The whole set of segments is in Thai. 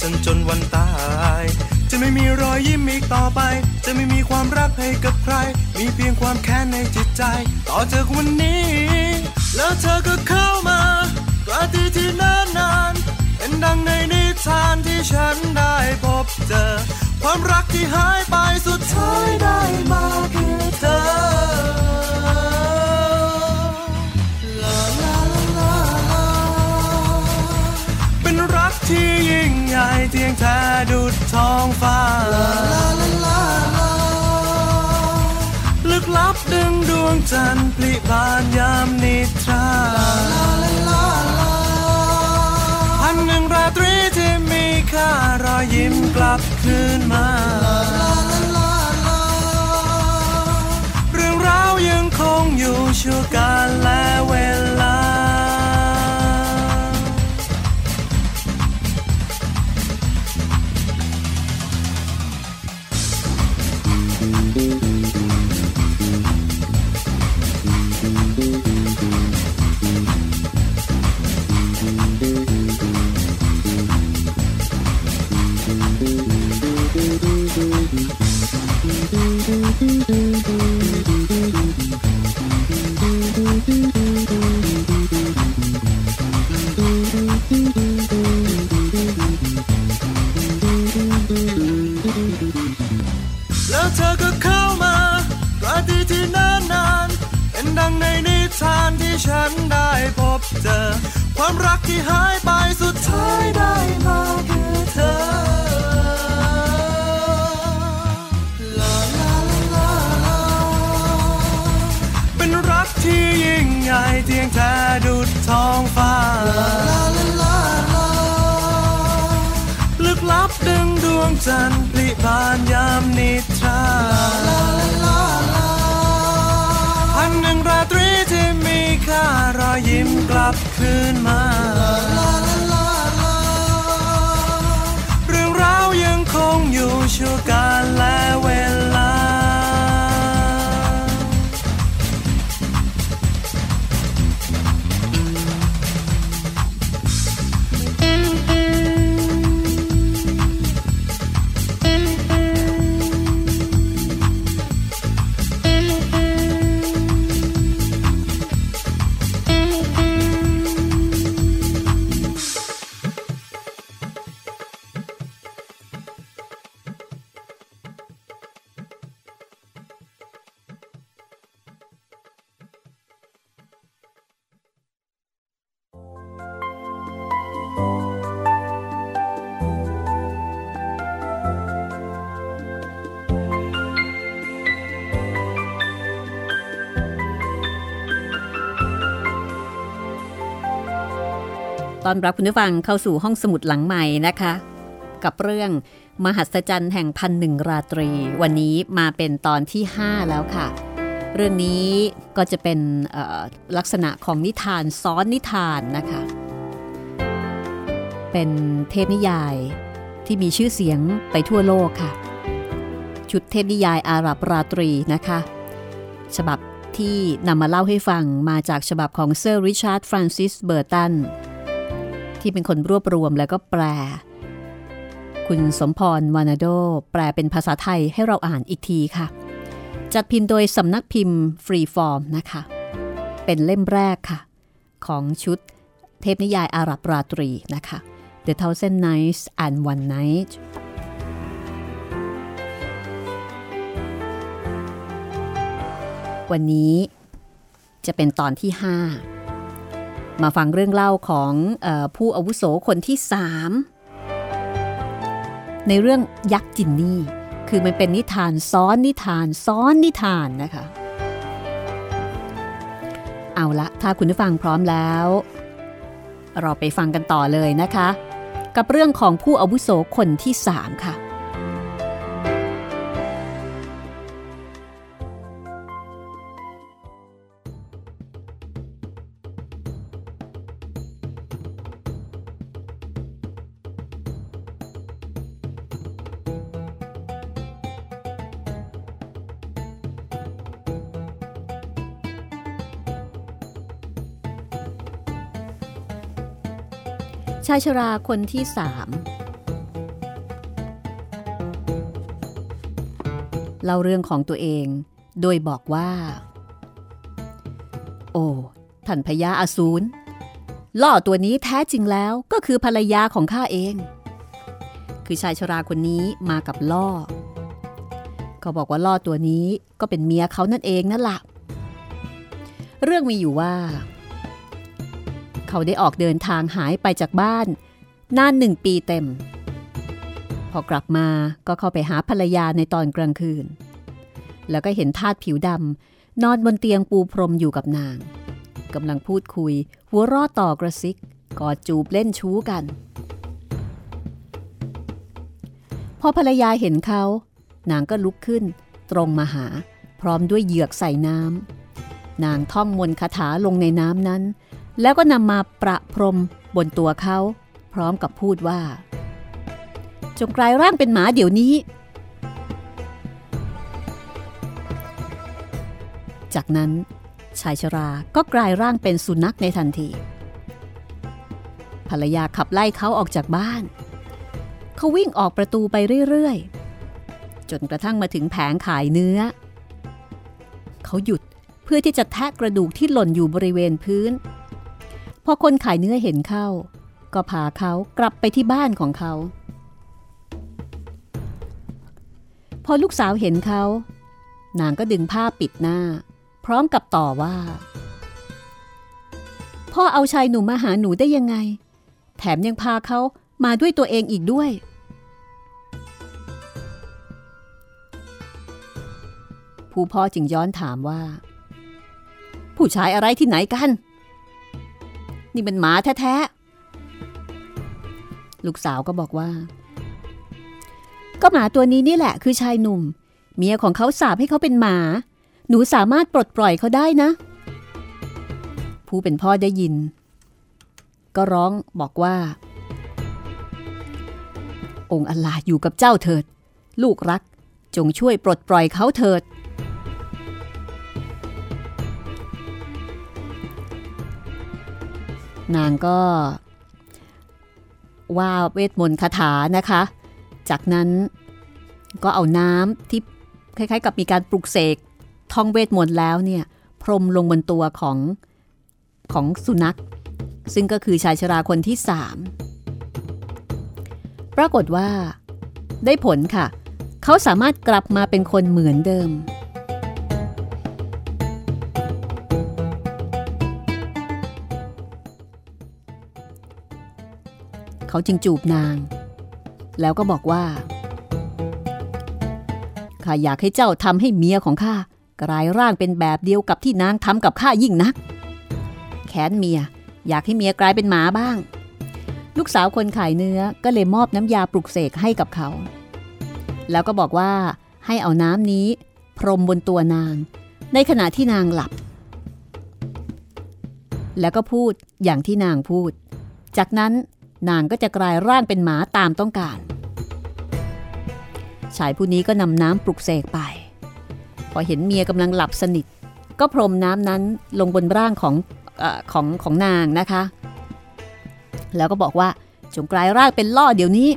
ฉันจนวันตาย จะไม่มีรอยยิ้มอีกต่อไป จะไม่มีความรักให้กับใคร มีเพียงความแค้นในจิตใจ ต่อจา งจันทร์ปลิบานยามนิทราพันหนึ่งราตรีที่มีค่ารอยยิ้มกลับคืนมาเรื่องราวยังคงอยู่ชั่วการและเวลา จันทร์ปลิบานยามนิทราลาลาลาลาพันหนึ่งราตรีที่มีค่ารอยยิ้มกลับคืนมา ตอนรับคุณผู้ฟังเข้าสู่ห้องสมุดหลังใหม่นะคะ กับเรื่องมหัศจรรย์แห่งพันหนึ่งราตรี วันนี้มาเป็นตอนที่ 5 แล้วค่ะ เรื่องนี้ก็จะเป็นลักษณะของนิทานซ้อนนิทานนะคะ เป็นเทพนิยายที่มีชื่อเสียงไปทั่วโลกค่ะ ชุดเทพนิยายอาหรับราตรีนะคะ ฉบับที่นำมาเล่าให้ฟังมาจากฉบับของเซอร์ริชาร์ดฟรานซิสเบอร์ตัน ที่เป็นคนรวบรวมแล้วก็แปล คุณสมพรวานาโด แปลเป็นภาษาไทยให้เราอ่านอีกทีค่ะ จัดพิมพ์โดยสำนักพิมพ์ฟรีฟอร์มนะคะ เป็นเล่มแรกค่ะ ของชุดเทพนิยายอาหรับราตรีนะคะ The Thousand Nights and One Night วันนี้จะเป็นตอนที่ 5 มาฟังเรื่องเล่าของอผู้อาวุโสคนที่สามในเรื่องยักษ์จินนี่ คือมันเป็นนิทานซ้อนนิทานซ้อนนิทานนะคะ เอาละถ้าคุณผู้ฟังพร้อมแล้ว เราไปฟังกันต่อเลยนะคะ กับเรื่องของผู้อาวุโสคนที่สามค่ะ ชายชราคนที่สามเล่าเรื่องของตัวเอง โดยบอกว่า โอ้ท่านพญาอสูรล่อตัวนี้แท้จริงแล้วก็คือภรรยาของข้าเอง คือชายชราคนนี้มากับล่อ เขาบอกว่าล่อตัวนี้ก็เป็นเมียเขานั่นเองนั่นแหละเรื่องมีอยู่ว่า เขาได้ออกเดินทางหายไปจากบ้านนานหนึ่งปีเต็ม พอกลับมาก็เข้าไปหาภรรยาในตอนกลางคืน แล้วก็เห็นทาสผิวดำนอนบนเตียงปูพรมอยู่กับนางกำลังพูดคุย หัวรอดต่อกระซิก กอดจูบเล่นชู้กัน พอภรรยาเห็นเขา นางก็ลุกขึ้น ตรงมาหา พร้อมด้วยเหยือกใส่น้ำนางท่องมนต์คาถาลงในน้ำนั้น แล้วก็นำมาประพรมบนตัวเขา พร้อมกับพูดว่า จงกลายร่างเป็นหมาเดี๋ยวนี้ จากนั้นชายชราก็กลายร่างเป็นสุนัขในทันที ภรรยาขับไล่เขาออกจากบ้าน เขาวิ่งออกประตูไปเรื่อยๆ จนกระทั่งมาถึงแผงขายเนื้อ เขาหยุดเพื่อที่จะแทะกระดูกที่หล่นอยู่บริเวณพื้น พอคนขายเนื้อเห็นเข้า ก็พาเขากลับไปที่บ้านของเขา พอลูกสาวเห็นเขานางก็ดึงผ้าปิดหน้า พร้อมกับต่อว่า พ่อเอาชายหนุ่มมาหาหนูได้ยังไง แถมยังพาเขามาด้วยตัวเองอีกด้วย ผู้พ่อจึงย้อนถามว่า ผู้ชายอะไรที่ไหนกัน นี่เป็นหมาแท้ๆ ลูกสาวก็บอกว่า ก็หมาตัวนี้นี่แหละคือชายหนุ่ม เมียของเขาสาบให้เขาเป็นหมา หนูสามารถปลดปล่อยเขาได้นะ ผู้เป็นพ่อได้ยิน ก็ร้องบอกว่า องค์อัลลาอยู่กับเจ้าเถิด ลูกรักจงช่วยปลดปล่อยเขาเถิด นางก็ ว่าเวทมนต์คาถานะคะ จากนั้นก็เอาน้ำที่คล้ายๆ กับมีการปลุกเสกท่องเวทมนต์แล้วเนี่ย พรมลงบนตัวของของสุนัข ซึ่งก็คือชายชราคนที่สามปรากฏว่า ได้ผลค่ะ เขาสามารถกลับมาเป็นคนเหมือนเดิม เขาจึงจูบนาง แล้วก็บอกว่าข้าอยากให้เจ้าทำให้เมียของข้ากลายร่างเป็นแบบเดียวกับที่นางทำกับข้ายิ่งนักแค้นเมียอยากให้เมียกลายเป็นหมาบ้าง ลูกสาวคนขายเนื้อก็เลยมอบน้ำยาปลุกเสกให้กับเขา แล้วก็บอกว่าให้เอาน้ำนี้พรมบนตัวนาง ในขณะที่นางหลับ แล้วก็พูดอย่างที่นางพูด จากนั้น นางก็จะกลายร่างเป็นหมาตามต้องการ ชายผู้นี้ก็นำน้ำปลุกเสกไป พอเห็นเมียกำลังหลับสนิท ก็พรมน้ำนั้นลงบนร่างของอของของนางนะคะ แล้วก็บอกว่าจงกลายร่างเป็นล่อเดี๋ยวนี้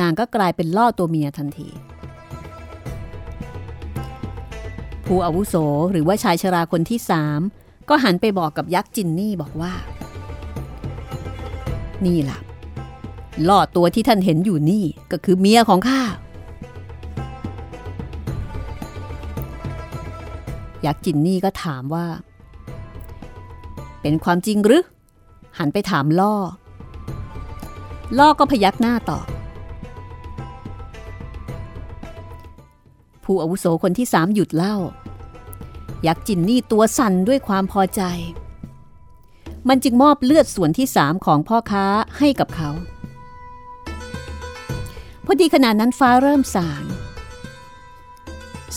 นางก็กลายเป็นล่อตัวเมียทันทีผู้อาวุโสหรือว่าชายชราคนที่สามก็หันไปบอกกับยักษ์จินนี่บอกว่า นี่ล่ะล่อตัวที่ท่านเห็นอยู่นี่ก็คือเมียของข้า ยักษ์จินนี่ก็ถามว่า เป็นความจริงหรือ หันไปถามล่อ ล่อก็พยักหน้าตอบ ผู้อาวุโสคนที่สามหยุดเล่า ยักษ์จินนี่ตัวสั่นด้วยความพอใจ มันจึงมอบเลือดส่วนที่สามของพ่อค้าให้กับเขา พอดีขณะนั้นฟ้าเริ่มสาง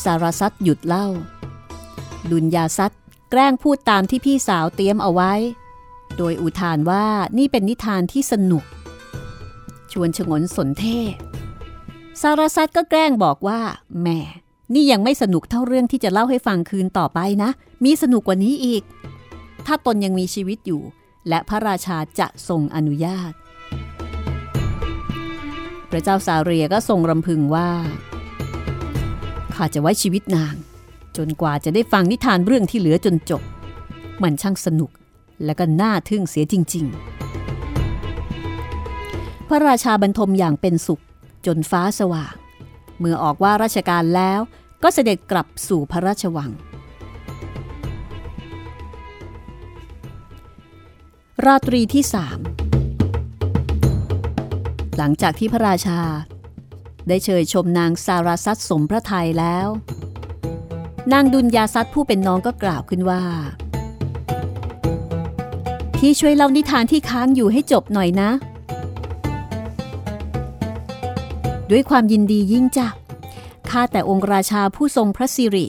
สารสัตหยุดเล่า ดุนยาซัตแกล้งพูดตามที่พี่สาวเตรียมเอาไว้ โดยอุทานว่านี่เป็นนิทานที่สนุก ชวนชงนสนเทศสารสัตก็แกล้งบอกว่าแหม่นี่ยังไม่สนุกเท่าเรื่องที่จะเล่าให้ฟังคืนต่อไปนะ มีสนุกกว่านี้อีก ถ้าตนยังมีชีวิตอยู่ และพระราชาจะทรงอนุญาต พระเจ้าสาเรียก็ทรงรำพึงว่า ข้าจะไว้ชีวิตนาง จนกว่าจะได้ฟังนิทานเรื่องที่เหลือจนจบ มันช่างสนุกและก็น่าทึ่งเสียจริง ๆ พระราชาบรรทมอย่างเป็นสุขจนฟ้าสว่าง เมื่อออกว่าราชการแล้วก็เสด็จกลับสู่พระราชวัง ราตรีที่สามหลังจากที่พระราชา ได้เชยชมนางสาราซัตสมพระทัยแล้ว นางดุลยาซัตผู้เป็นน้องก็กล่าวขึ้นว่า พี่ช่วยเล่านิทานที่ค้างอยู่ให้จบหน่อยนะ ด้วยความยินดียิ่งจ้ะข้าแต่องค์ราชาผู้ทรงพระสิริ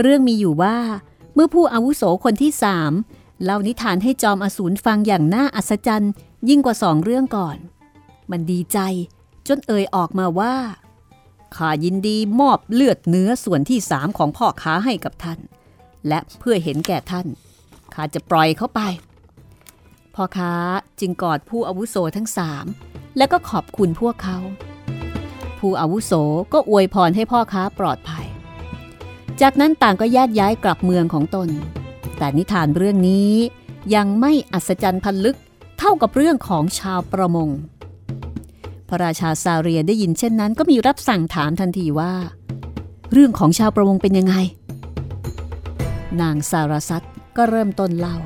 เรื่องมีอยู่ว่า เมื่อผู้อาวุโสคนที่สาม เล่านิทานให้จอมอสูรฟังอย่างน่าอัศจรรย์ยิ่งกว่าสองเรื่องก่อน มันดีใจจนเอ่ยออกมาว่าข้ายินดีมอบเลือดเนื้อส่วนที่สามของพ่อค้าให้กับท่าน และเพื่อเห็นแก่ท่านข้าจะปล่อยเขาไป พ่อค้าจึงกอดผู้อาวุโสทั้งสามแล้วก็ขอบคุณพวกเขา ผู้อาวุโสก็อวยพรให้พ่อค้าปลอดภัย จากนั้นต่างก็แยกย้ายกลับเมืองของตน แต่นิทานเรื่องนี้ยังไม่อัศจรรย์พันลึกเท่ากับเรื่องของชาวประมง พระราชาซาเรียได้ยินเช่นนั้น ก็มีรับสั่งถามทันทีว่า เรื่องของชาวประมงเป็นยังไง นางสารสัตก็เริ่มต้นเล่า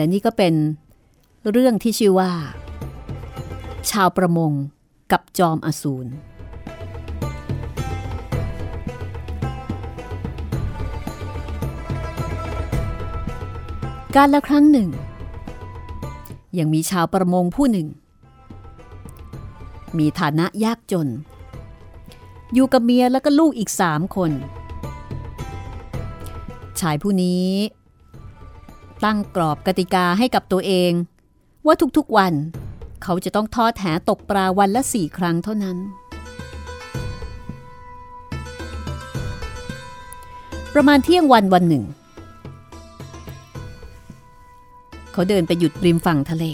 และนี่ก็เป็นเรื่องที่ชื่อว่า ชาวประมงกับจอมอสูรการละครั้งหนึ่ง ยังมีชาวประมงผู้หนึ่ง มีฐานะยากจน อยู่กับเมียแล้วก็ลูกอีกสามคน ชายผู้นี้ ตั้งกรอบกติกาให้กับตัวเอง ว่าทุกๆวัน เขาจะต้องทอดแหตกปลาวันละสี่ครั้งเท่านั้น ประมาณเที่ยงวันวันหนึ่ง เขาเดินไปหยุดริมฝั่งทะเล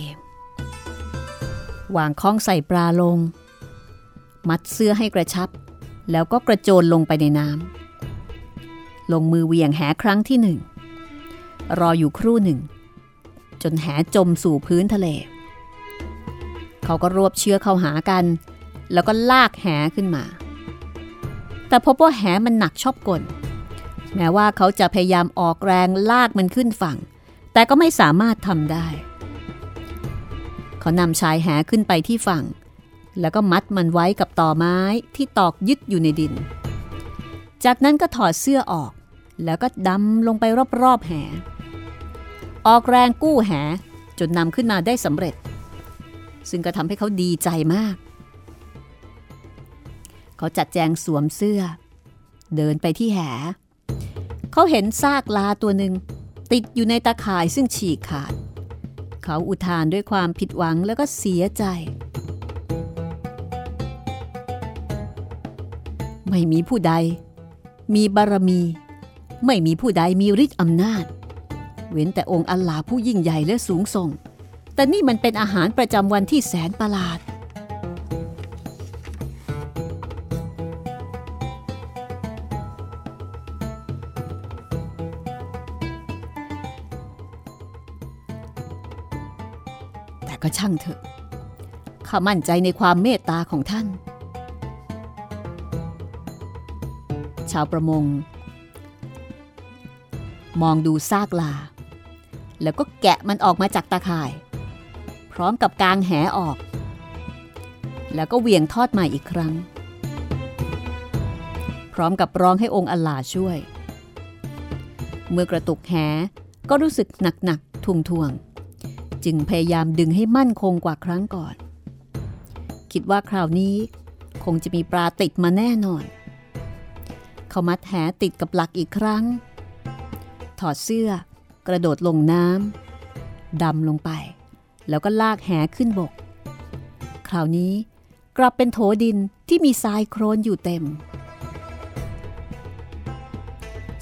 วางค้องใส่ปลาลง มัดเสื้อให้กระชับ แล้วก็กระโจนลงไปในน้ำลงมือเหวี่ยงแหครั้งที่หนึ่ง รออยู่ครู่หนึ่ง จนแหจมสู่พื้นทะเล เขาก็รวบเชือกเข้าหากัน แล้วก็ลากแหขึ้นมา แต่พบว่าแหมันหนักชอบกลแม้ว่าเขาจะพยายามออกแรงลากมันขึ้นฝั่ง แต่ก็ไม่สามารถทำได้ เขานำชายแหขึ้นไปที่ฝั่ง แล้วก็มัดมันไว้กับต่อไม้ที่ตอกยึดอยู่ในดิน จากนั้นก็ถอดเสื้อออก แล้วก็ดำลงไปรอบๆแห ออกแรงกู้แหจนนำขึ้นมาได้สำเร็จ ซึ่งก็ทำให้เขาดีใจมาก เขาจัดแจงสวมเสื้อ เดินไปที่แห เขาเห็นซากลาตัวหนึ่งติดอยู่ในตาข่ายซึ่งฉีกขาด เขาอุทานด้วยความผิดหวังแล้วก็เสียใจ ไม่มีผู้ใด มีบารมี ไม่มีผู้ใดมีฤทธิ์อำนาจ เว้นแต่องค์อัลลาผู้ยิ่งใหญ่และสูงส่ง แต่นี่มันเป็นอาหารประจำวันที่แสนประหลาด แต่ก็ช่างเถอะ ข้ามั่นใจในความเมตตาของท่าน ชาวประมงมองดูซากลา แล้วก็แกะมันออกมาจากตาข่าย พร้อมกับกางแหออก แล้วก็เวียงทอดใหม่อีกครั้ง พร้อมกับร้องให้องค์อัลลาช่วย เมื่อกระตุกแหก็รู้สึกหนักๆทวงๆ จึงพยายามดึงให้มั่นคงกว่าครั้งก่อน คิดว่าคราวนี้คงจะมีปลาติดมาแน่นอน เขามัดแหติดกับหลักอีกครั้ง ถอดเสื้อ กระโดดลงน้ำดำลงไป แล้วก็ลากแหขึ้นบก คราวนี้กลับเป็นโถดินที่มีทรายโครนอยู่เต็ม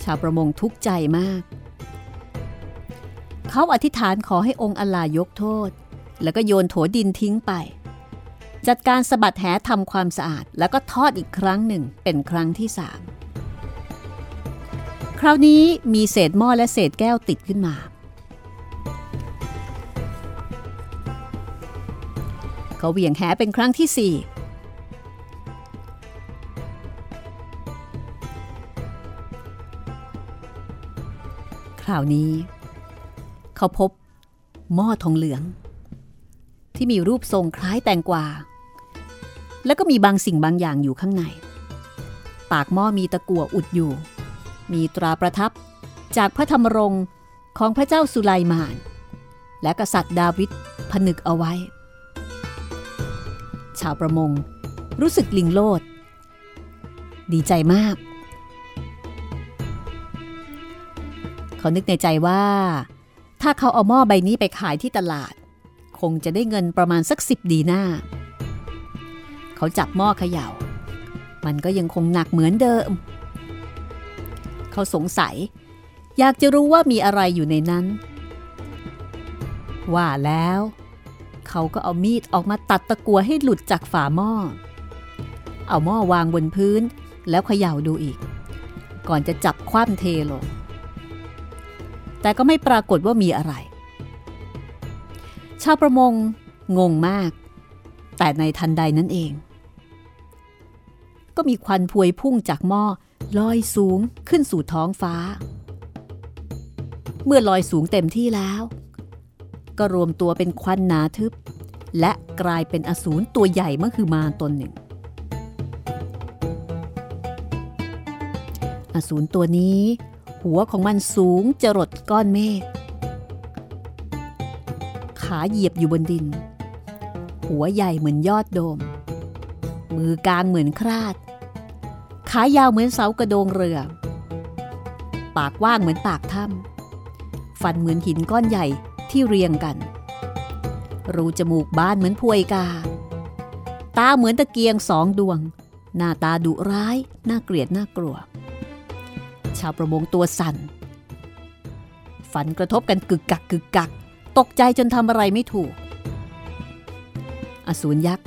ชาวประมงทุกข์ใจมาก เขาอธิษฐานขอให้องค์อัลลายกโทษ แล้วก็โยนโถดินทิ้งไป จัดการสะบัดแหทำความสะอาดแล้วก็ทอดอีกครั้งหนึ่งเป็นครั้งที่สาม คราวนี้มีเศษหม้อและเศษแก้วติดขึ้นมา เขาเหวี่ยงแหเป็นครั้งที่สี่คราวนี้ เขาพบหม้อทองเหลือง ที่มีรูปทรงคล้ายแตงกวา แล้วก็มีบางสิ่งบางอย่างอยู่ข้างใน ปากหม้อมีตะกั่วอุดอยู่ มีตราประทับจากพระธรรมรงค์ของพระเจ้าสุไลมาน และกษัตริย์ดาวิดผนึกเอาไว้ ชาวประมงรู้สึกลิงโลด ดีใจมาก เขานึกในใจว่า ถ้าเขาเอาหม้อใบนี้ไปขายที่ตลาด คงจะได้เงินประมาณสักสิบดีหน้า เขาจับหม้อเขยา่า มันก็ยังคงหนักเหมือนเดิมเขาสงสัย อยากจะรู้ว่ามีอะไรอยู่ในนั้น ว่าแล้ว เขาก็เอามีดออกมาตัดตะกัวให้หลุดจากฝาหม้อ เอาหม้อวางบนพื้นแล้วเขย่าดูอีก ก่อนจะจับคว่ำเทลง แต่ก็ไม่ปรากฏว่ามีอะไร ชาวประมงงงมาก แต่ในทันใดนั้นเอง ก็มีควันพวยพุ่งจากหม้อ ลอยสูงขึ้นสู่ท้องฟ้า เมื่อลอยสูงเต็มที่แล้ว ก็รวมตัวเป็นควันหนาทึบ และกลายเป็นอสูรตัวใหญ่เมื่อคือมาตนหนึ่ง อสูรตัวนี้ หัวของมันสูงจรดก้อนเมฆขาเหยียบอยู่บนดิน หัวใหญ่เหมือนยอดโดม มือกลางเหมือนคราด ขายาวเหมือนเสากระโดงเรือ ปากว่างเหมือนปากถ้ำฟันเหมือนหินก้อนใหญ่ที่เรียงกัน รูจมูกบ้านเหมือนพวยกา ตาเหมือนตะเกียงสองดวง หน้าตาดุร้าย น่าเกลียดน่ากลัว ชาวประมงตัวสั่น ฝันกระทบกันกึกกักกึกกัก ตกใจจนทำอะไรไม่ถูก อสูรยักษ์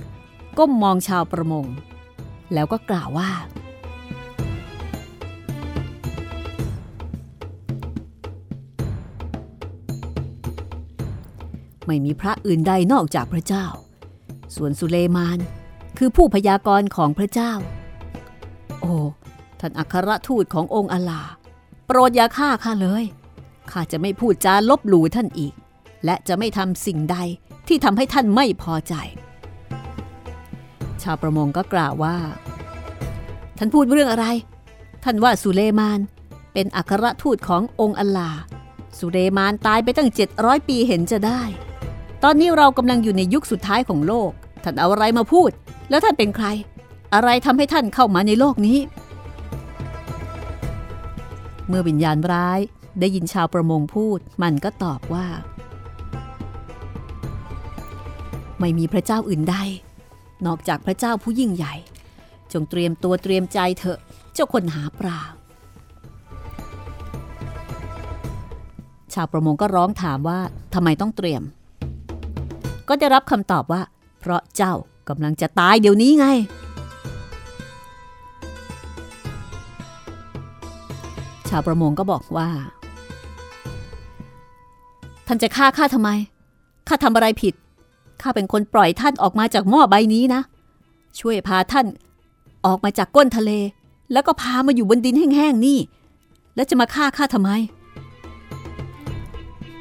ก้มมองชาวประมง แล้วก็กล่าวว่า ไม่มีพระอื่นใดนอกจากพระเจ้า ส่วนสุเลมานคือผู้พยากรณ์ของพระเจ้า โอ้ท่านอัครทูตขององค์อลา โปรดอย่าฆ่าข้าเลย ข้าจะไม่พูดจาลบหลู่ท่านอีก และจะไม่ทำสิ่งใดที่ทำให้ท่านไม่พอใจ ชาวประมงก็กล่าวว่า ท่านพูดเรื่องอะไร ท่านว่าสุเลมานเป็นอัครทูตขององค์อลลาสุเลมานตายไปตั้ง 700 ปีเห็นจะได้ ตอนนี้เรากำลังอยู่ในยุคสุดท้ายของโลก ท่านเอาอะไรมาพูด แล้วท่านเป็นใคร อะไรทำให้ท่านเข้ามาในโลกนี้ เมื่อวิญญาณร้ายได้ยินชาวประมงพูด มันก็ตอบว่า ไม่มีพระเจ้าอื่นใด นอกจากพระเจ้าผู้ยิ่งใหญ่ จงเตรียมตัวเตรียมใจเถอะเจ้าคนหาปลาชาวประมงก็ร้องถามว่าทำไมต้องเตรียม ก็ได้รับคำตอบว่า เพราะเจ้ากำลังจะตายเดี๋ยวนี้ไง ชาวประมงก็บอกว่า ท่านจะฆ่าข้าทำไม ข้าทำอะไรผิด ข้าเป็นคนปล่อยท่านออกมาจากหม้อใบนี้นะ ช่วยพาท่านออกมาจากก้นทะเล แล้วก็พามาอยู่บนดินแห้งๆนี่ แล้วจะมาฆ่าข้าทำไม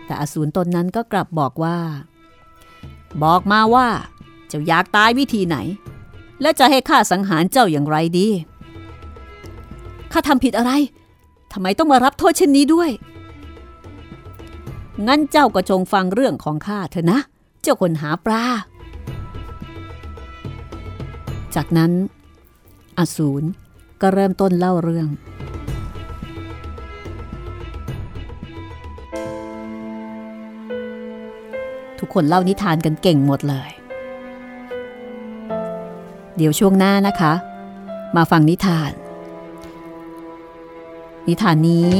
แต่อสูรตนนั้นก็กลับบอกว่า บอกมาว่าเจ้าอยากตายวิธีไหน และจะให้ข้าสังหารเจ้าอย่างไรดี ข้าทำผิดอะไร ทำไมต้องมารับโทษเช่นนี้ด้วย งั้นเจ้าก็จงฟังเรื่องของข้าเถอะนะ เจ้าคนหาปลา จากนั้น อสูรก็เริ่มต้นเล่าเรื่อง ทุกคนเล่านิทานกันเก่งหมดเลย เดี๋ยวช่วงหน้านะคะ มาฟังนิทาน นิทานนี้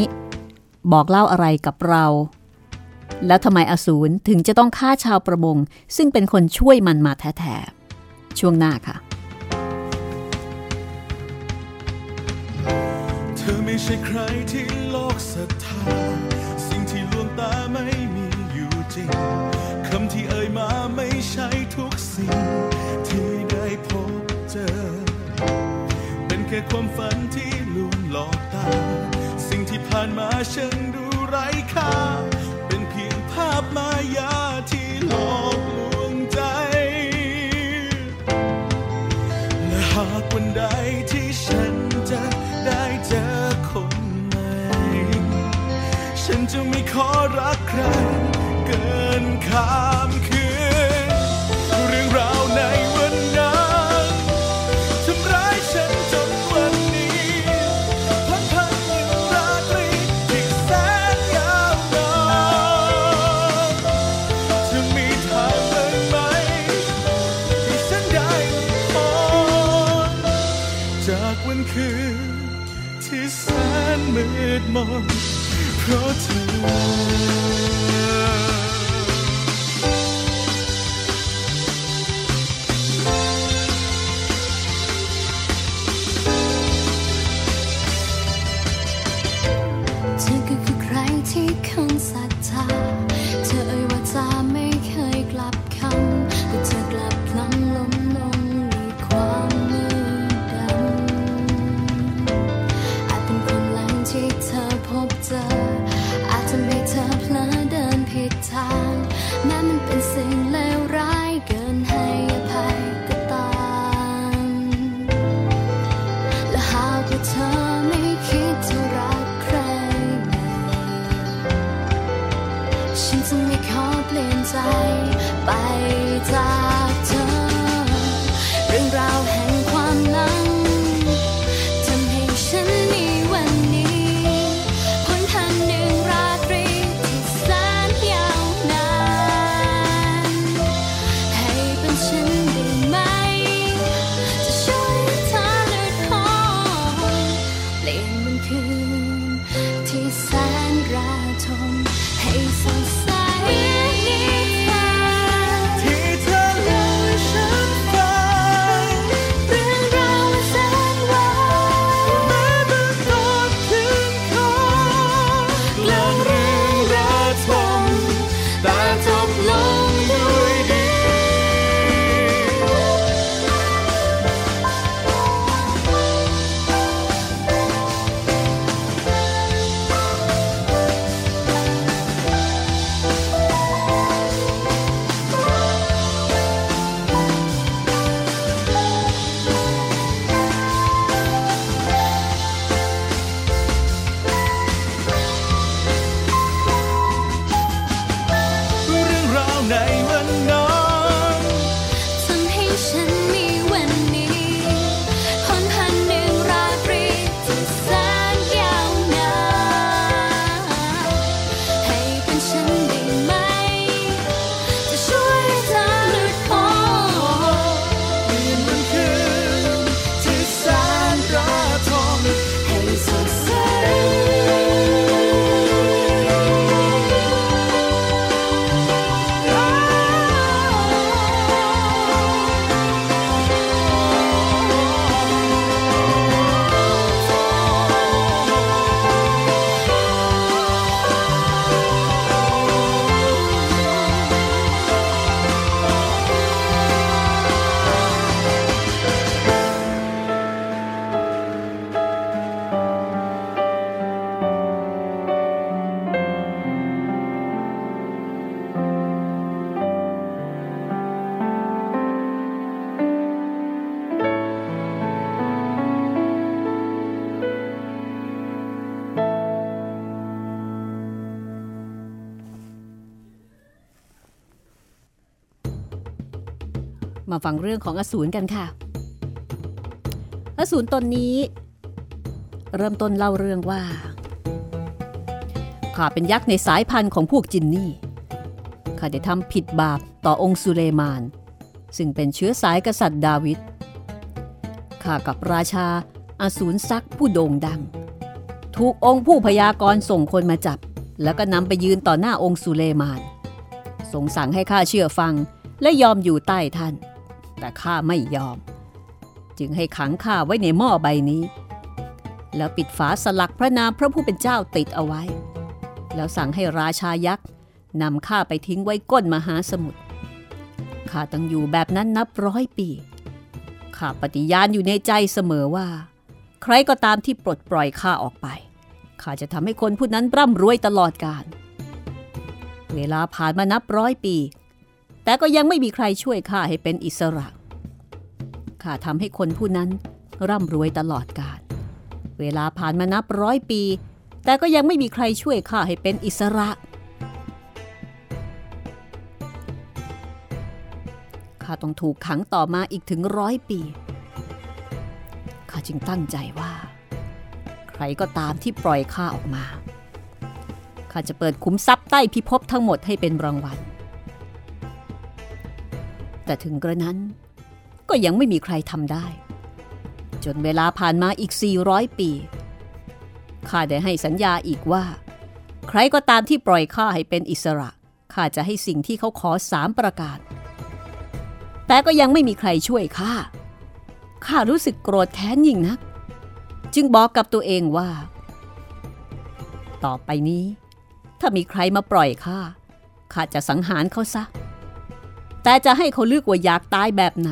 บอกเล่าอะไรกับเรา แล้วทำไมอสูรถึงจะต้องฆ่าชาวประมง ซึ่งเป็นคนช่วยมันมาแท้ๆช่วงหน้าค่ะเธอไม่ใช่ใครที่โลกศรัทธา สิ่งที่ลวงตาไม่มีอยู่จริง ค่ความฝันที่ลวงหลอกตา สิ่งที่ผ่านมาฉันดูไร้ค่า เป็นเพียงภาพมายาที่หลอกลวงใจ และหากวันใดที่ฉันจะได้เจอคนใหม่ ฉันจะไม่ขอรักใครเกินข้า เพ มาฟังเรื่องของอสูรกันค่ะ อสูรตนนี้ เริ่มต้นเล่าเรื่องว่า ข้าเป็นยักษ์ในสายพันธุ์ของพวกจินนี่ ข้าได้ทำผิดบาปต่อองค์สุเลมาน ซึ่งเป็นเชื้อสายกษัตริย์ดาวิด ข้ากับราชาอาสูรซักผู้โด่งดัง ถูกองค์ผู้พยากรณ์ส่งคนมาจับ แล้วก็นำไปยืนต่อหน้าองค์สุเลมานทรงสั่งให้ข้าเชื่อฟังและยอมอยู่ใต้ท่าน แต่ข้าไม่ยอม จึงให้ขังข้าไว้ในหม้อใบนี้ แล้วปิดฝาสลักพระนามพระผู้เป็นเจ้าติดเอาไว้ แล้วสั่งให้ราชายักษ์นำข้าไปทิ้งไว้ก้นมหาสมุทรข้าต้องอยู่แบบนั้นนับร้อยปีข้าปฏิญาณอยู่ในใจเสมอว่า ใครก็ตามที่ปลดปล่อยข้าออกไปข้าจะทำให้คนผู้นั้นร่ำรวยตลอดกาลเวลาผ่านมานับร้อยปี แต่ก็ยังไม่มีใครช่วยข้าให้เป็นอิสระ ข้าทำให้คนผู้นั้นร่ำรวยตลอดกาล เวลาผ่านมานับร้อยปี แต่ก็ยังไม่มีใครช่วยข้าให้เป็นอิสระ ข้าต้องถูกขังต่อมาอีกถึงร้อยปี ข้าจึงตั้งใจว่า ใครก็ตามที่ปล่อยข้าออกมา ข้าจะเปิดคุ้มทรัพย์ใต้พิภพทั้งหมดให้เป็นรางวัล แต่ถึงกระนั้น ก็ยังไม่มีใครทำได้ จนเวลาผ่านมาอีก 400 ปี ข้าได้ให้สัญญาอีกว่า ใครก็ตามที่ปล่อยข้าให้เป็นอิสระ ข้าจะให้สิ่งที่เขาขอสามประการ แต่ก็ยังไม่มีใครช่วยข้า ข้ารู้สึกโกรธแค้นยิ่งนัก จึงบอกกับตัวเองว่า ต่อไปนี้ ถ้ามีใครมาปล่อยข้า ข้าจะสังหารเขาซะ แต่จะให้เขาเลือกว่าอยากตายแบบไหน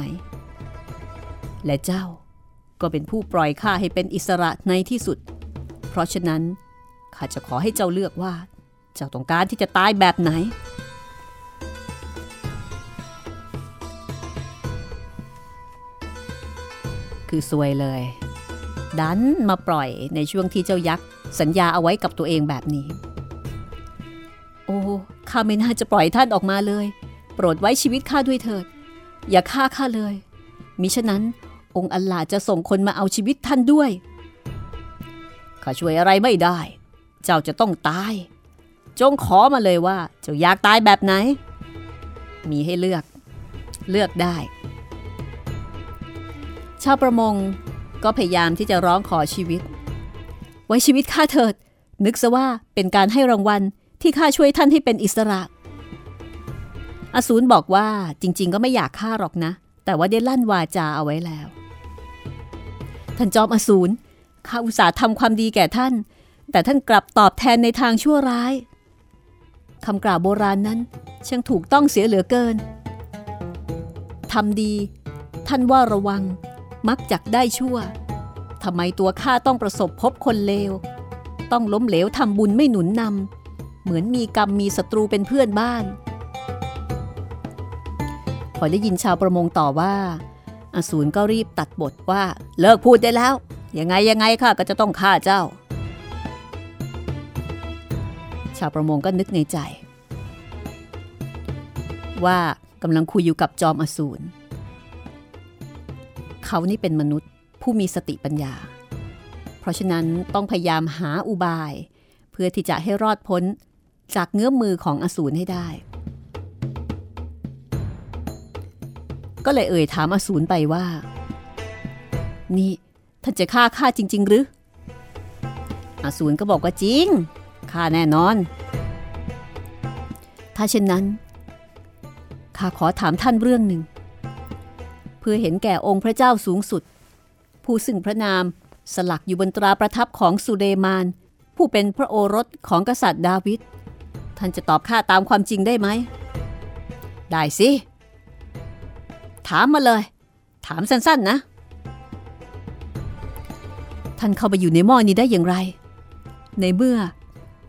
และเจ้าก็เป็นผู้ปล่อยข้าให้เป็นอิสระในที่สุด เพราะฉะนั้นข้าจะขอให้เจ้าเลือกว่า เจ้าต้องการที่จะตายแบบไหน คือซวยเลย ดันมาปล่อยในช่วงที่เจ้ายักษ์สัญญาเอาไว้กับตัวเองแบบนี้ โอ้ข้าไม่น่าจะปล่อยท่านออกมาเลย โปรดไว้ชีวิตข้าด้วยเถิด อย่าฆ่าข้าเลย มิฉะนั้นองค์อัลลาจะส่งคนมาเอาชีวิตท่านด้วย ข้าช่วยอะไรไม่ได้ เจ้าจะต้องตาย จงขอมาเลยว่าเจ้าอยากตายแบบไหน มีให้เลือก เลือกได้ ชาวประมงก็พยายามที่จะร้องขอชีวิต ไว้ชีวิตข้าเถิด นึกซะว่าเป็นการให้รางวัลที่ข้าช่วยท่านให้เป็นอิสระ อสูรบอกว่าจริง ๆ ก็ไม่อยากฆ่าหรอกนะ แต่ว่าได้ลั่นวาจาเอาไว้แล้ว ท่านจอมอสูรข้าอุตส่าห์ทำความดีแก่ท่าน แต่ท่านกลับตอบแทนในทางชั่วร้ายคำกล่าวโบราณนั้นช่างถูกต้องเสียเหลือเกินทำดี ท่านว่าระวัง มักจักได้ชั่วทำไมตัวข้าต้องประสบพบคนเลว ต้องล้มเหลวทำบุญไม่หนุนนำเหมือนมีกรรมมีศัตรูเป็นเพื่อนบ้าน อได้ยินชาวประมงต่อว่า อสูรก็รีบตัดบทว่าเลิกพูดได้แล้ว ยังไงยังไงข้าก็จะต้องฆ่าเจ้า ชาวประมงก็นึกในใจ ว่ากำลังคุยอยู่กับจอมอสูรเขานี่เป็นมนุษย์ผู้มีสติปัญญา เพราะฉะนั้นต้องพยายามหาอุบาย เพื่อที่จะให้รอดพ้นจากเงื้อมมือของอสูรให้ได้ ก็เลยเอ่ยถามอสูรไปว่า นี่ท่านจะฆ่าข้าจริง ๆ หรือ อสูรก็บอกว่าจริงข้าแน่นอน ถ้าเช่นนั้นข้าขอถามท่านเรื่องหนึ่ง เพื่อเห็นแก่องค์พระเจ้าสูงสุด ผู้ซึ่งพระนามสลักอยู่บนตราประทับของสุเดมาน ผู้เป็นพระโอรสของกษัตริย์ดาวิดท่านจะตอบข้าตามความจริงได้ไหม ได้สิ ถามมาเลย ถามสั้นๆนะ ท่านเข้าไปอยู่ในหม้อนี้ได้อย่างไร ในเมื่อ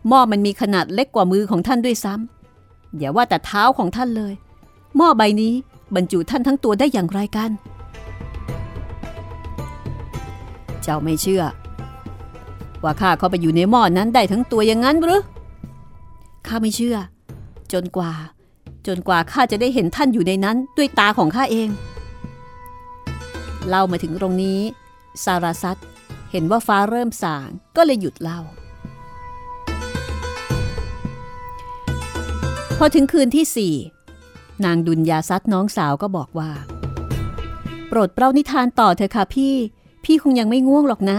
หม้อมันมีขนาดเล็กกว่ามือของท่านด้วยซ้ำอย่าว่าแต่เท้าของท่านเลย หม้อใบนี้บรรจุท่านทั้งตัวได้อย่างไรกัน เจ้าไม่เชื่อ ว่าข้าเข้าไปอยู่ในหม้อนั้นได้ทั้งตัวอย่างนั้นหรือข้าไม่เชื่อ จนกว่า จนกว่าข้าจะได้เห็นท่านอยู่ในนั้นด้วยตาของข้าเอง เล่ามาถึงตรงนี้สาราซัตเห็นว่าฟ้าเริ่มสางก็เลยหยุดเล่า พอถึงคืนที่สี่นางดุลยาซัดน้องสาวก็บอกว่า โปรดเปล่านิทานต่อเถอะค่ะพี่ พี่คงยังไม่ง่วงหรอกนะ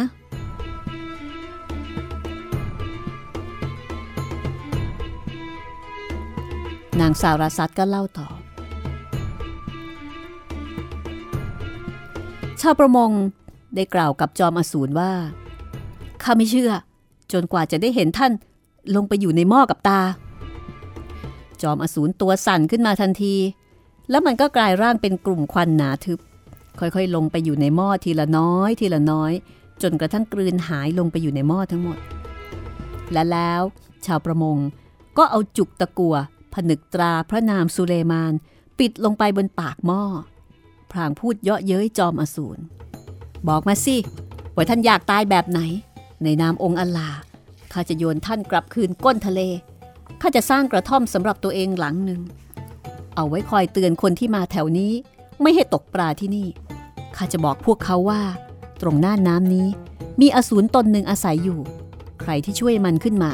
างสาวราซัดก็เล่าต่อ ชาวประมงได้กล่าวกับจอมอสูรว่า ข้าไม่เชื่อ จนกว่าจะได้เห็นท่านลงไปอยู่ในหม้อกับตา จอมอสูรตัวสั่นขึ้นมาทันที แล้วมันก็กลายร่างเป็นกลุ่มควันหนาทึบ ค่อยๆ ลงไปอยู่ในหม้อทีละน้อย ทีละน้อย จนกระทั่งกลืนหายลงไปอยู่ในหม้อทั้งหมด และแล้ว ชาวประมงก็เอาจุกตะกัว ผนึกตราพระนามสุเลมาน ปิดลงไปบนปากหม้อ พรางพูดเยาะเย้ยจอมอสูร บอกมาสิ ว่าท่านอยากตายแบบไหน ในนามองค์อัลลาข้าจะโยนท่านกลับคืนก้นทะเล ข้าจะสร้างกระท่อมสำหรับตัวเองหลังหนึ่ง เอาไว้คอยเตือนคนที่มาแถวนี้ ไม่ให้ตกปลาที่นี่ ข้าจะบอกพวกเขาว่า ตรงหน้าน้ำนี้ มีอสูรตนหนึ่งอาศัยอยู่ ใครที่ช่วยมันขึ้นมา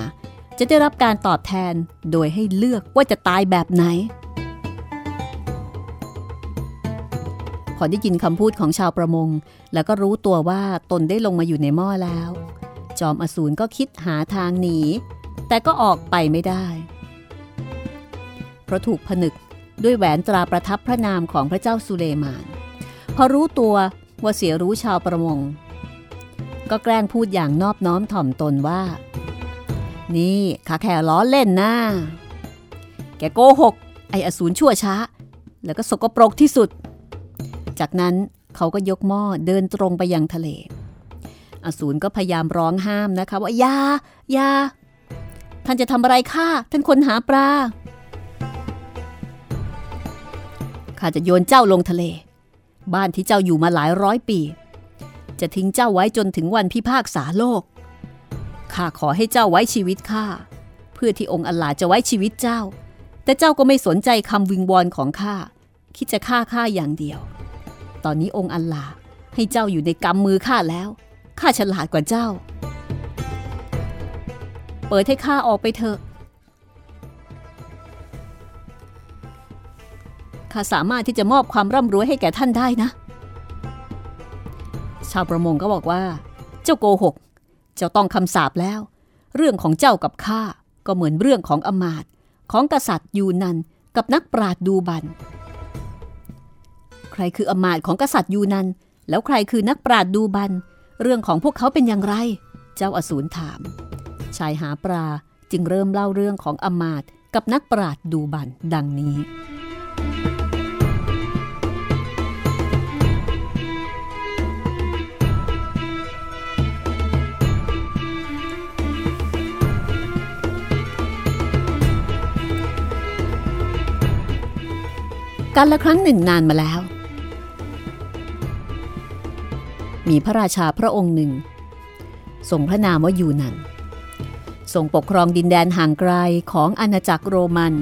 จะได้รับการตอบแทนโดยให้เลือกว่าจะตายแบบไหน พอได้ยินคำพูดของชาวประมง แล้วก็รู้ตัวว่าตนได้ลงมาอยู่ในหม้อแล้ว จอมอสูรก็คิดหาทางหนี แต่ก็ออกไปไม่ได้ เพราะถูกผนึกด้วยแหวนตราประทับพระนามของพระเจ้าสุเลมาน พอรู้ตัวว่าเสียรู้ชาวประมง ก็แกล้งพูดอย่างนอบน้อมถ่อมตนว่า นี่ข้าแค่ล้อเล่นนะ แกโกหก ไออสูรชั่วช้า แล้วก็สกปรกที่สุด จากนั้นเขาก็ยกหม้อเดินตรงไปยังทะเล อสูรก็พยายามร้องห้ามนะคะว่าอย่าอย่าท่านจะทำอะไรข้าท่านคนหาปลาข้าจะโยนเจ้าลงทะเล บ้านที่เจ้าอยู่มาหลายร้อยปี จะทิ้งเจ้าไว้จนถึงวันพิพากษาโลก ข้าขอให้เจ้าไว้ชีวิตข้าเพื่อที่องค์อัลลาจะไว้ชีวิตเจ้า แต่เจ้าก็ไม่สนใจคำวิงวอนของข้าคิดจะฆ่าข้าอย่างเดียว ตอนนี้องค์อัลลาให้เจ้าอยู่ในกำมือข้าแล้วข้าฉลาดกว่าเจ้า เปิดให้ข้าออกไปเถอะข้าสามารถที่จะมอบความร่ำรวยให้แก่ท่านได้นะ ชาวประมงก็บอกว่า เจ้าโกหก เจ้าต้องคำสาปแล้ว เรื่องของเจ้ากับข้าก็เหมือนเรื่องของอมาตย์ของกษัตริย์ยูนันกับนักปราดดูบัน ใครคืออมาตย์ของกษัตริย์ยูนันแล้วใครคือนักปราดดูบัน เรื่องของพวกเขาเป็นอย่างไร เจ้าอสูรถาม ชายหาปลาจึงเริ่มเล่าเรื่องของอมาตย์กับนักปราดดูบันดังนี้ กันละครั้งหนึ่งนานมาแล้ว มีพระราชาพระองค์หนึ่งทรงพระนามว่ายูนันทรงปกครองดินแดนห่างไกลของอาณาจักรโรมัน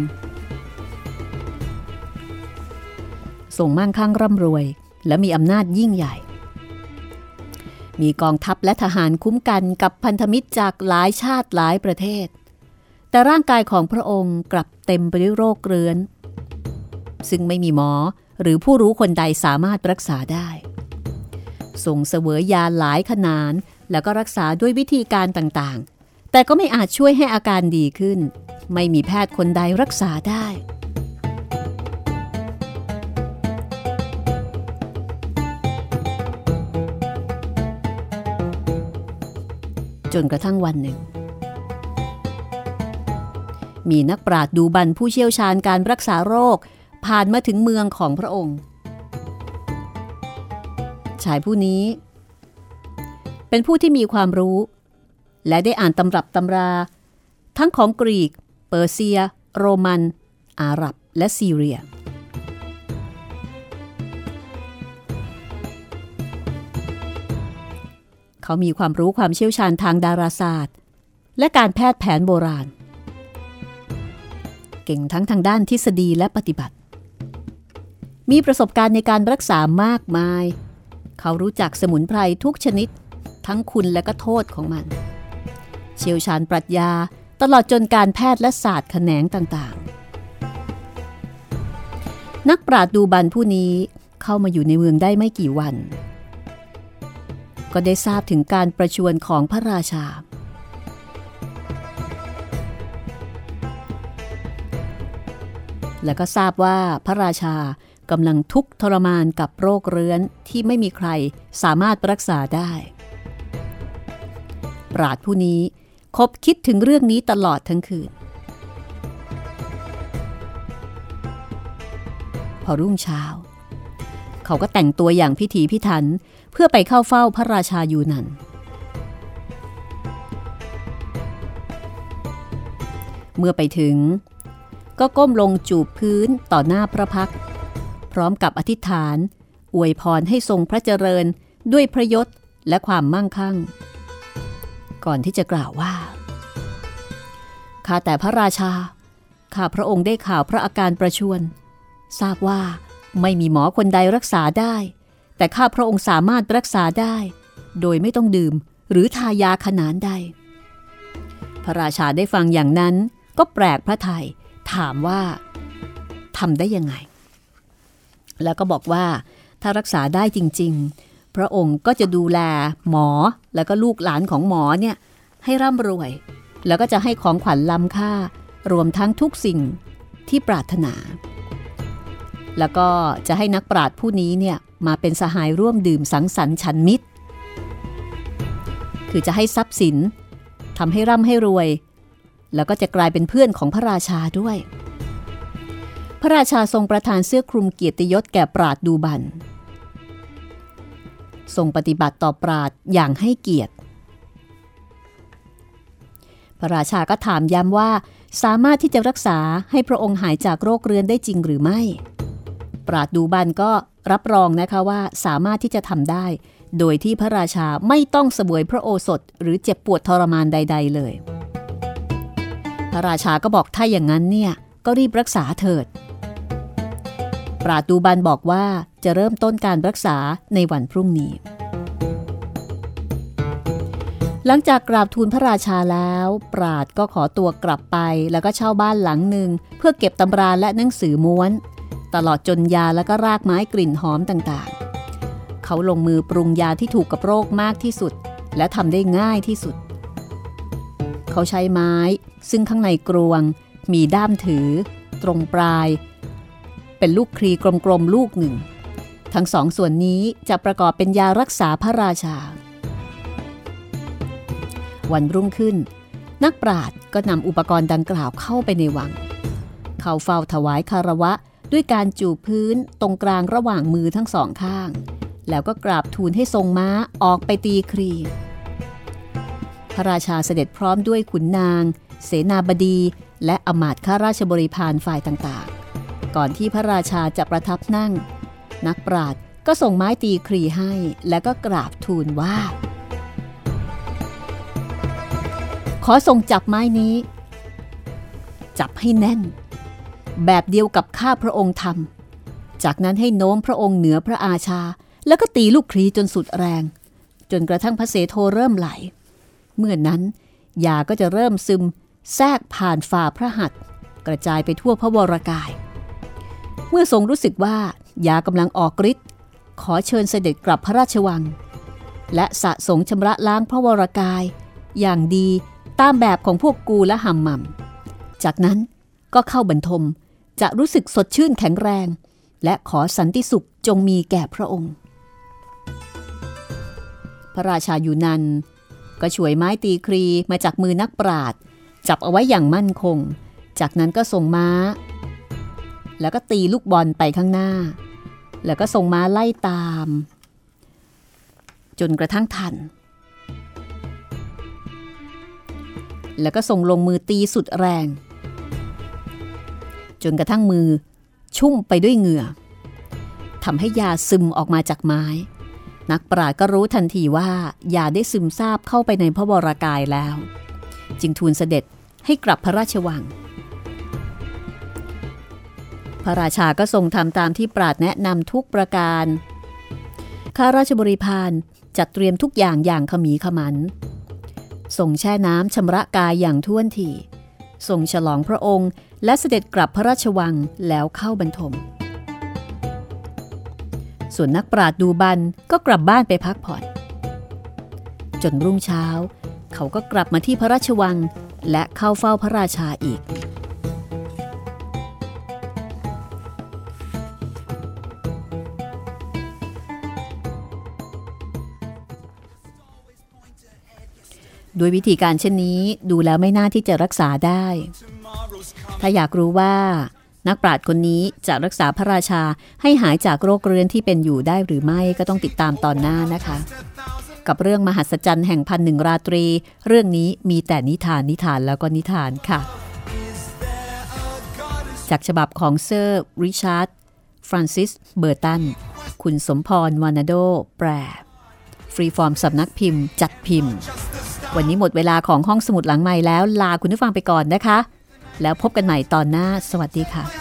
ทรงมั่งคั่งร่ำรวย และมีอำนาจยิ่งใหญ่ มีกองทัพและทหารคุ้มกันกับพันธมิตรจากหลายชาติหลายประเทศ แต่ร่างกายของพระองค์กลับเต็มไปด้วยโรคเรื้อน ซึ่งไม่มีหมอหรือผู้รู้คนใดสามารถรักษาได้ส่งเสวยยาหลายขนานแล้วก็รักษาด้วยวิธีการต่างๆ แต่ก็ไม่อาจช่วยให้อาการดีขึ้น ไม่มีแพทย์คนใดรักษาได้ จนกระทั่งวันหนึ่ง มีนักปราดดูบันผู้เชี่ยวชาญการรักษาโรค ผ่านมาถึงเมืองของพระองค์ ชายผู้นี้ เป็นผู้ที่มีความรู้ และได้อ่านตำรับตำรา ทั้งของกรีก เปอร์เซีย โรมัน อาหรับ และซีเรียเขามีความรู้ความเชี่ยวชาญทางดาราศาสตร์ และการแพทย์แผนโบราณ เก่งทั้งทางด้านทฤษฎีและปฏิบัติ มีประสบการณ์ในการรักษามากมาย เขารู้จักสมุนไพรทุกชนิด ทั้งคุณและก็โทษของมัน เชี่ยวชาญปรัชญาตลอดจนการแพทย์และศาสตร์แขนงต่างๆ นักปราชญ์ดูบันผู้นี้เข้ามาอยู่ในเมืองได้ไม่กี่วัน ก็ได้ทราบถึงการประชวรของพระราชา และก็ทราบว่าพระราชา กำลังทุกข์ทรมานกับโรคเรื้อนที่ไม่มีใครสามารถรักษาได้ ปราดผู้นี้คบคิดถึงเรื่องนี้ตลอดทั้งคืน พอรุ่งเช้า เขาก็แต่งตัวอย่างพิถีพิถันเพื่อไปเข้าเฝ้าพระราชาอยู่นัน เมื่อไปถึง ก็ก้มลงจูบพื้นต่อหน้าพระพัก พร้อมกับอธิษฐาน อวยพรให้ทรงพระเจริญด้วยพระยศและความมั่งคั่ง ก่อนที่จะกล่าวว่า ข้าแต่พระราชา ข้าพระองค์ได้ข่าวพระอาการประชวรทราบว่าไม่มีหมอคนใดรักษาได้ แต่ข้าพระองค์สามารถรักษาได้ โดยไม่ต้องดื่มหรือทายาขนานใด พระราชาได้ฟังอย่างนั้นก็แปลกพระไทยถามว่าทำได้ยังไง แล้วก็บอกว่าถ้ารักษาได้จริง ๆ พระองค์ก็จะดูแลหมอแล้วก็ลูกหลานของหมอเนี่ยให้ร่ำรวย แล้วก็จะให้ของขวัญล้ำค่า รวมทั้งทุกสิ่งที่ปรารถนา แล้วก็จะให้นักปราชญ์ผู้นี้เนี่ยมาเป็นสหายร่วมดื่มสังสรรค์ฉันมิตร คือจะให้ทรัพย์สินทำให้ร่ำให้รวย แล้วก็จะกลายเป็นเพื่อนของพระราชาด้วย พระราชาทรงประทานเสื้อคลุมเกียรติยศแก่ปราดดูบัน ทรงปฏิบัติต่อปราดอย่างให้เกียรติ พระราชาก็ถามย้ำว่า สามารถที่จะรักษาให้พระองค์หายจากโรคเรื้อนได้จริงหรือไม่ ปราดดูบันก็รับรองนะคะว่าสามารถที่จะทำได้ โดยที่พระราชาไม่ต้องเสบวยพระโอสถหรือเจ็บปวดทรมานใด ๆ เลย พระราชาก็บอกถ้าอย่างนั้นเนี่ยก็รีบรักษาเถิด ปราดูบันบอกว่าจะเริ่มต้นการรักษาในวันพรุ่งนี้ หลังจากกราบทูลพระราชาแล้ว ปราดก็ขอตัวกลับไปแล้วก็เช่าบ้านหลังหนึ่ง เพื่อเก็บตำราและหนังสือม้วน ตลอดจนยาและก็รากไม้กลิ่นหอมต่างๆ เขาลงมือปรุงยาที่ถูกกับโรคมากที่สุด และทำได้ง่ายที่สุด เขาใช้ไม้ ซึ่งข้างในกรวง มีด้ามถือ ตรงปลาย เป็นลูกครีกลมๆลูกหนึ่ง ทั้งสองส่วนนี้จะประกอบเป็นยารักษาพระราชา วันรุ่งขึ้น นักปราชญ์ก็นำอุปกรณ์ดังกล่าวเข้าไปในวัง เขาเฝ้าถวายคารวะด้วยการจูบพื้นตรงกลางระหว่างมือทั้งสองข้าง แล้วก็กราบทูลให้ทรงม้าออกไปตีครี พระราชาเสด็จพร้อมด้วยขุนนาง เสนาบดี และอมาตย์ข้าราชบริพารฝ่ายต่าง ก่อนที่พระราชาจะประทับนั่ง นักปราชญ์ก็ส่งไม้ตีครีให้ แล้วก็กราบทูลว่า ขอส่งจับไม้นี้ จับให้แน่น แบบเดียวกับข้าพระองค์ทำจากนั้นให้โน้มพระองค์เหนือพระอาชา แล้วก็ตีลูกครีจนสุดแรง จนกระทั่งพระเสโทเริ่มไหล เมื่อนนั้นยาก็จะเริ่มซึมแทรกผ่านฝ่าพระหัตถ์กระจายไปทั่วพระวรากาย เมื่อทรงรู้สึกว่ายากำลังออกฤทธิ์ขอเชิญเสด็จกลับพระราชวัง และสะสมชำระล้างพระวรากาย อย่างดีตามแบบของพวกกูและหัมมัมจากนั้นก็เข้าบรรทมจะรู้สึกสดชื่นแข็งแรง และขอสันติสุขจงมีแก่พระองค์ พระราชาอยู่นันก็ช่วยไม้ตีครีมาจากมือนักปราดจับเอาไว้อย่างมั่นคง จากนั้นก็ส่งม้า แล้วก็ตีลูกบอลไปข้างหน้า แล้วก็ส่งม้าไล่ตาม จนกระทั่งทัน แล้วก็ส่งลงมือตีสุดแรง จนกระทั่งมือชุ่มไปด้วยเหงื่อทำให้ยาซึมออกมาจากไม้ นักปราชญ์ก็รู้ทันทีว่ายาได้ซึมซาบเข้าไปในพระวรากายแล้ว จึงทูลเสด็จให้กลับพระราชวัง พระราชาก็ทรงทำตามที่ปราดแนะนำทุกประการ ข้าราชบริพารจัดเตรียมทุกอย่างอย่างขมีขมันส่งแช่น้ำชำระกายอย่างท่วนทีส่งฉลองพระองค์ และเสด็จกลับพระราชวังแล้วเข้าบรรทม ส่วนนักปราดดูบันก็กลับบ้านไปพักผ่อน จนรุ่งเช้า เขาก็กลับมาที่พระราชวังและเข้าเฝ้าพระราชาอีก ด้วยวิธีการเช่นนี้ดูแล้วไม่น่าที่จะรักษาได้ ถ้าอยากรู้ว่านักปราชญ์คนนี้จะรักษาพระราชาให้หายจากโรคเรื้อนที่เป็นอยู่ได้หรือไม่ก็ต้องติดตามตอนหน้านะคะ กับเรื่องมหัศจรรย์แห่งพันหนึ่งราตรี เรื่องนี้มีแต่นิทานนิทานแล้วก็นิทานค่ะ จากฉบับของเซอร์ริชาร์ดฟรานซิสเบอร์ตัน คุณสมพรวานาโด แปลฟรีฟอร์มสำนักพิมพ์ จัดพิมพ์ วันนี้หมดเวลาของห้องสมุดหลังใหม่แล้วลาคุณผู้ฟังไปก่อนนะคะ แล้วพบกันใหม่ตอนหน้า สวัสดีค่ะ